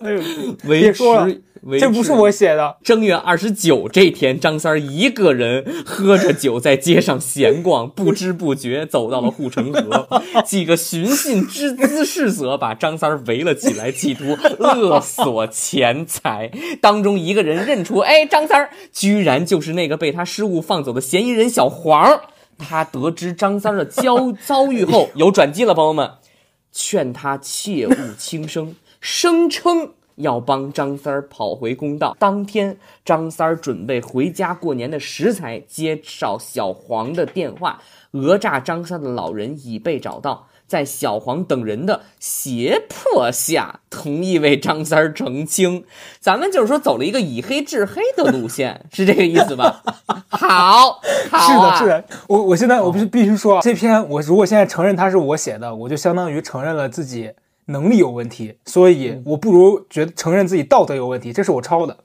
哎呦，维持别说了，维这不是我写的。正月二十九这天，张三儿一个人喝着酒在街上闲逛，不知不觉走到了护城河。几个寻衅滋滋事者把张三儿围了起来，企图勒索钱财。当中一个人认出，哎，张三儿居然就是那个被他失误放走的嫌疑人小黄。他得知张三儿的遭遭遇后，有转机了，朋友们。劝他切勿轻生，声称要帮张三儿讨回公道。当天，张三儿准备回家过年的食材，接到小黄的电话，讹诈张三的老人已被找到。在小黄等人的胁迫下，同意为张三儿澄清。咱们就是说走了一个以黑制黑的路线，是这个意思吧？好，好是的，啊是的，我我现在我必须必须说啊，这篇我如果现在承认它是我写的，我就相当于承认了自己能力有问题，所以我不如觉得承认自己道德有问题，这是我抄的。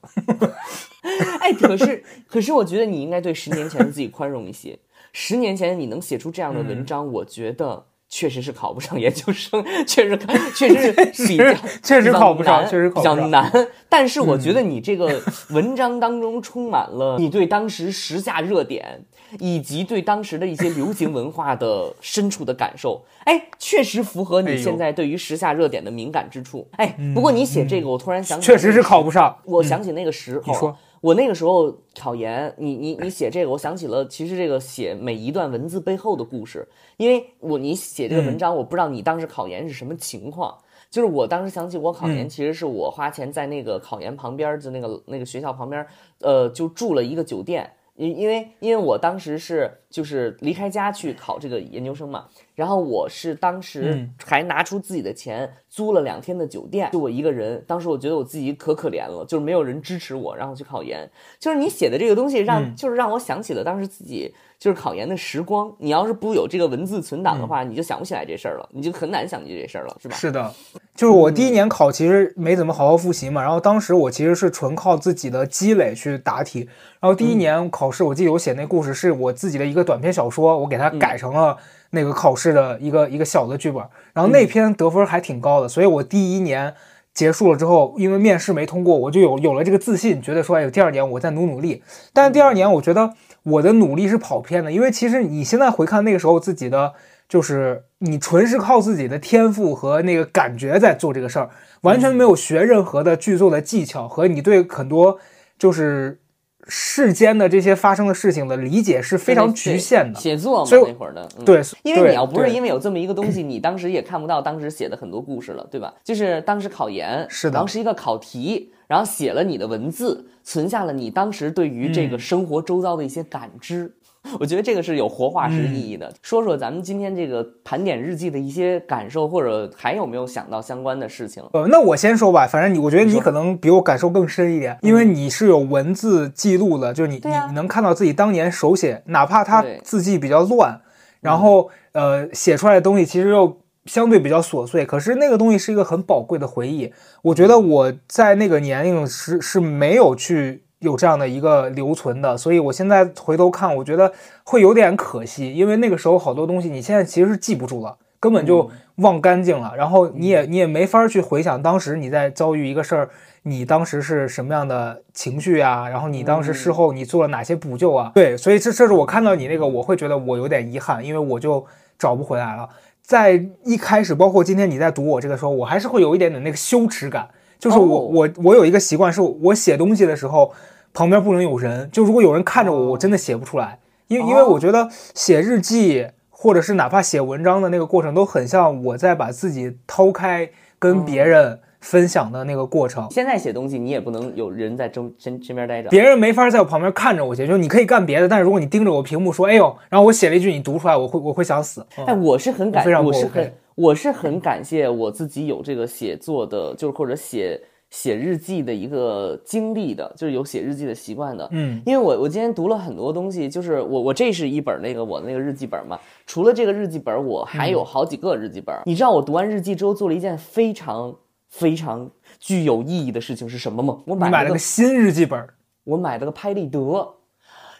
哎，可是可是，我觉得你应该对十年前的自己宽容一些。十年前你能写出这样的文章，我觉得确实是考不上研究生，确实确实是 比较确实考不上确实考不上嗯比较难。但是我觉得你这个文章当中充满了你对当时时下热点以及对当时的一些流行文化的深处的感受。哎，确实符合你现在对于时下热点的敏感之处。哎，不过你写这个，我突然想起确实是考不上。我想起那个时候啊，你说我那个时候考研，你你你写这个，我想起了其实这个写每一段文字背后的故事，因为我你写这个文章，我不知道你当时考研是什么情况。就是我当时想起我考研，嗯其实是我花钱在那个考研旁边的那个那个学校旁边，呃，就住了一个酒店。因因为因为我当时是就是离开家去考这个研究生嘛，然后我是当时嗯还拿出自己的钱租了两天的酒店，就我一个人。当时我觉得我自己可可怜了，就是没有人支持我，然后去考研。就是你写的这个东西让，嗯就是让我想起了当时自己就是考研的时光。你要是不有这个文字存档的话，你就想不起来这事儿了，你就很难想起这事儿了，是吧？是的，就是我第一年考其实没怎么好好复习嘛，然后当时我其实是纯靠自己的积累去答题。然后第一年考试，我记得我写那故事是我自己的一个短篇小说，我给它改成了那个考试的一个一个小的剧本，然后那篇得分还挺高的，所以我第一年结束了之后，因为面试没通过，我就有有了这个自信，觉得说，哎，第二年我再努努力。但是第二年，我觉得我的努力是跑偏的，因为其实你现在回看那个时候自己的，就是你纯是靠自己的天赋和那个感觉在做这个事儿，完全没有学任何的剧作的技巧和你对很多就是世间的这些发生的事情的理解是非常局限的。写作嘛那会儿的，嗯对，因为你要不是因为有这么一个东西，你当时也看不到当时写的很多故事了，对吧？就是当时考研，是的然后是一个考题，然后写了你的文字，存下了你当时对于这个嗯生活周遭的一些感知。我觉得这个是有活化石意义的。嗯说说咱们今天这个盘点日记的一些感受，或者还有没有想到相关的事情？呃，那我先说吧，反正你，我觉得你可能比我感受更深一点，因为你是有文字记录的，就是你啊你能看到自己当年手写，哪怕他字迹比较乱，然后呃写出来的东西其实又相对比较琐碎，可是那个东西是一个很宝贵的回忆。我觉得我在那个年龄是是没有去有这样的一个留存的，所以我现在回头看，我觉得会有点可惜，因为那个时候好多东西你现在其实是记不住了。根本就忘干净了，然后你也你也没法去回想当时你在遭遇一个事儿，你当时是什么样的情绪啊？然后你当时事后你做了哪些补救啊？对，所以这这是我看到你那个，我会觉得我有点遗憾，因为我就找不回来了。在一开始，包括今天你在读我这个时候，我还是会有一点点那个羞耻感，就是我、哦。我我有一个习惯，是我写东西的时候旁边不能有人，就如果有人看着我，哦。我真的写不出来，因为因为我觉得写日记或者是哪怕写文章的那个过程，都很像我在把自己掏开跟别人分享的那个过程。现在写东西，你也不能有人在身身身边待着。别人没法在我旁边看着我写，就是你可以干别的，但是如果你盯着我屏幕说“哎呦”，然后我写了一句你读出来，我会我会想死。嗯哎，我是很感我非常，不我是很，我是很感谢我自己有这个写作的，就是或者写写日记的一个经历的，就是有写日记的习惯的。嗯，因为我我今天读了很多东西，就是我我这是一本那个我的那个日记本嘛，除了这个日记本，我还有好几个日记本。你知道我读完日记之后做了一件非常非常具有意义的事情是什么吗？我买了个买了个新日记本儿，我买了个拍立得，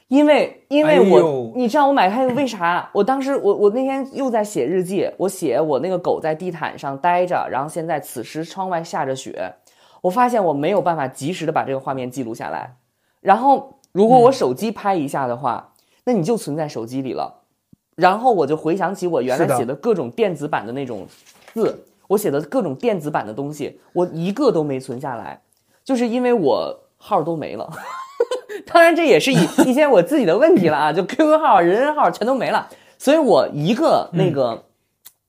因为因为哎我、呦。你知道我买拍立得为啥？我当时我我那天又在写日记，我写我那个狗在地毯上待着，然后现在此时窗外下着雪，我发现我没有办法及时的把这个画面记录下来，然后如果我手机拍一下的话，那你就存在手机里了。然后我就回想起我原来写的各种电子版的那种字，我写的各种电子版的东西，我一个都没存下来，就是因为我号都没了。当然，这也是一一些我自己的问题了啊，就 QQ 号、人人号全都没了，所以我一个那个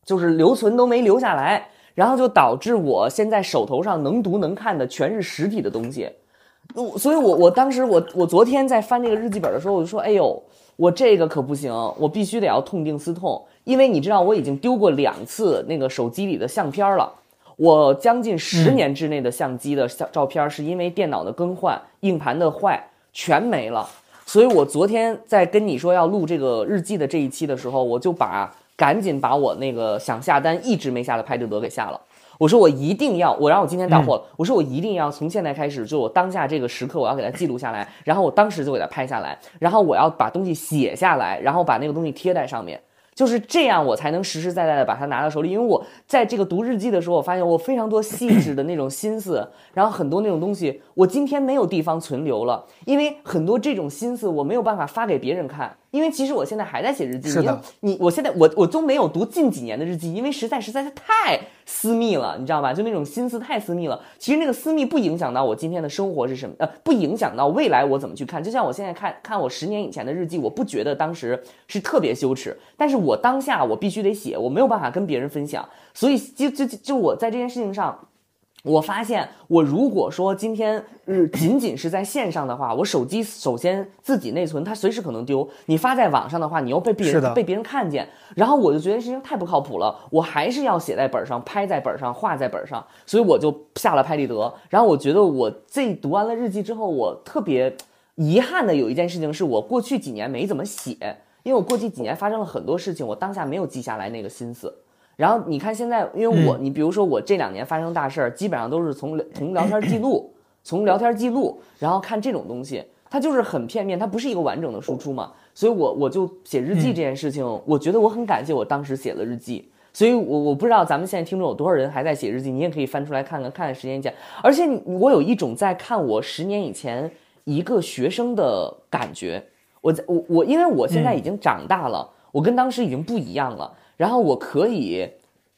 就是留存都没留下来，然后就导致我现在手头上能读能看的全是实体的东西。我所以我，我当时我我昨天在翻那个日记本的时候，我就说，哎呦，我这个可不行，我必须得要痛定思痛，因为你知道我已经丢过两次那个手机里的相片了。我将近十年之内的相机的相照片，是因为电脑的更换、硬盘的坏全没了。所以我昨天在跟你说要录这个日记的这一期的时候，我就把赶紧把我那个想下单一直没下的拍立得给下了。我说我一定要，我让我今天到货了。我说我一定要从现在开始，就我当下这个时刻，我要给它记录下来，然后我当时就给它拍下来，然后我要把东西写下来，然后把那个东西贴在上面。就是这样，我才能实实在在的把它拿到手里。因为我在这个读日记的时候，我发现我非常多细致的那种心思，然后很多那种东西，我今天没有地方存留了，因为很多这种心思我没有办法发给别人看。因为其实我现在还在写日记，是的你你我现在我我都没有读近几年的日记，因为实在实在是太私密了，你知道吧？就那种心思太私密了。其实那个私密不影响到我今天的生活是什么，呃，不影响到未来我怎么去看。就像我现在看看我十年以前的日记，我不觉得当时是特别羞耻，但是我当下我必须得写，我没有办法跟别人分享，所以就就就就我在这件事情上。我发现，我如果说今天呃仅仅是在线上的话，我手机首先自己内存它随时可能丢，你发在网上的话，你又被别人被别人看见，然后我就觉得这事情太不靠谱了，我还是要写在本上，拍在本上，画在本上，所以我就下了拍立得。然后我觉得我这读完了日记之后，我特别遗憾的有一件事情是我过去几年没怎么写，因为我过去几年发生了很多事情，我当下没有记下来那个心思。然后你看现在，因为我，你比如说我这两年发生大事儿，基本上都是从 从聊天记录，从聊天记录，然后看这种东西，它就是很片面，它不是一个完整的输出嘛。所以我我就写日记这件事情，我觉得我很感谢我当时写了日记，所以我我不知道咱们现在听众有多少人还在写日记，你也可以翻出来看看，看看十年前。而且你我有一种在看我十年以前一个学生的感觉。我在我我因为我现在已经长大了，我跟当时已经不一样了。然后我可以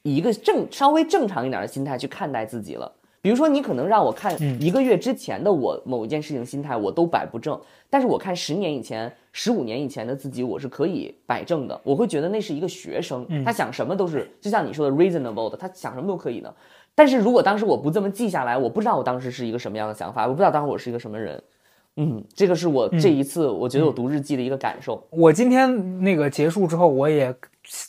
以一个正稍微正常一点的心态去看待自己了。比如说，你可能让我看一个月之前的我某一件事情心态，我都摆不正。但是我看十年以前、十五年以前的自己，我是可以摆正的。我会觉得那是一个学生，他想什么都是就像你说的 reasonable 的，他想什么都可以的。但是如果当时我不这么记下来，我不知道我当时是一个什么样的想法，我不知道当时我是一个什么人。嗯，这个是我这一次我觉得我读日记的一个感受。我今天那个结束之后，我也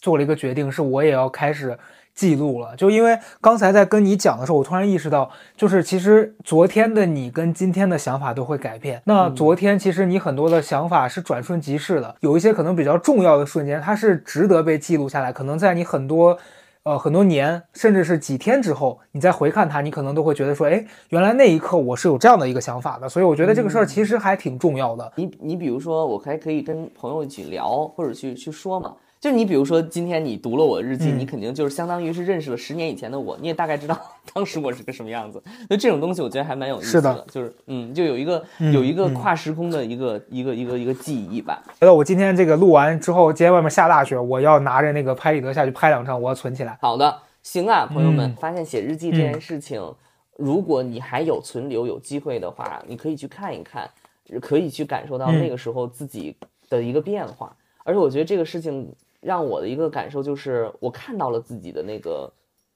做了一个决定，是我也要开始。记录了，就因为刚才在跟你讲的时候，我突然意识到，就是其实昨天的你跟今天的想法都会改变。那昨天其实你很多的想法是转瞬即逝的，有一些可能比较重要的瞬间，它是值得被记录下来。可能在你很多，呃，很多年，甚至是几天之后，你再回看它，你可能都会觉得说，哎，原来那一刻我是有这样的一个想法的。所以我觉得这个事儿其实还挺重要的。你你比如说，我还可以跟朋友一起聊，或者去去说嘛。就你比如说，今天你读了我日记，你肯定就是相当于是认识了十年以前的我，你也大概知道 当时我是个什么样子。那这种东西我觉得还蛮有意思的，就是嗯，就有一个有一个跨时空的一个一个一个一个记忆吧。觉得我今天这个录完之后，今天外面下大雪，我要拿着那个拍立得下去拍两张，我要存起来。好的，行啊，朋友们，发现写日记这件事情，如果你还有存留有机会的话，你可以去看一看，可以去感受到那个时候自己的一个变化。而且我觉得这个事情。让我的一个感受就是，我看到了自己的那个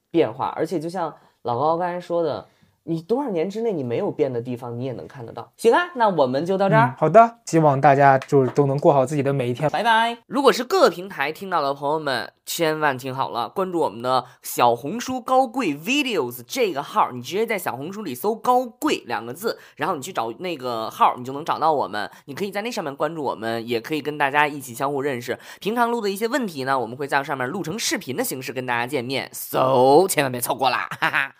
变化，而且就像老高刚才说的。你多少年之内你没有变的地方，你也能看得到。行啊，那我们就到这儿。好的，希望大家就是都能过好自己的每一天。拜拜。如果是各个平台听到的朋友们，千万听好了，关注我们的小红书高贵 videos 这个号，你直接在小红书里搜“高贵”两个字，然后你去找那个号，你就能找到我们。你可以在那上面关注我们，也可以跟大家一起相互认识。平常录的一些问题呢，我们会在上面录成视频的形式跟大家见面，so 千万别错过啦，哈哈。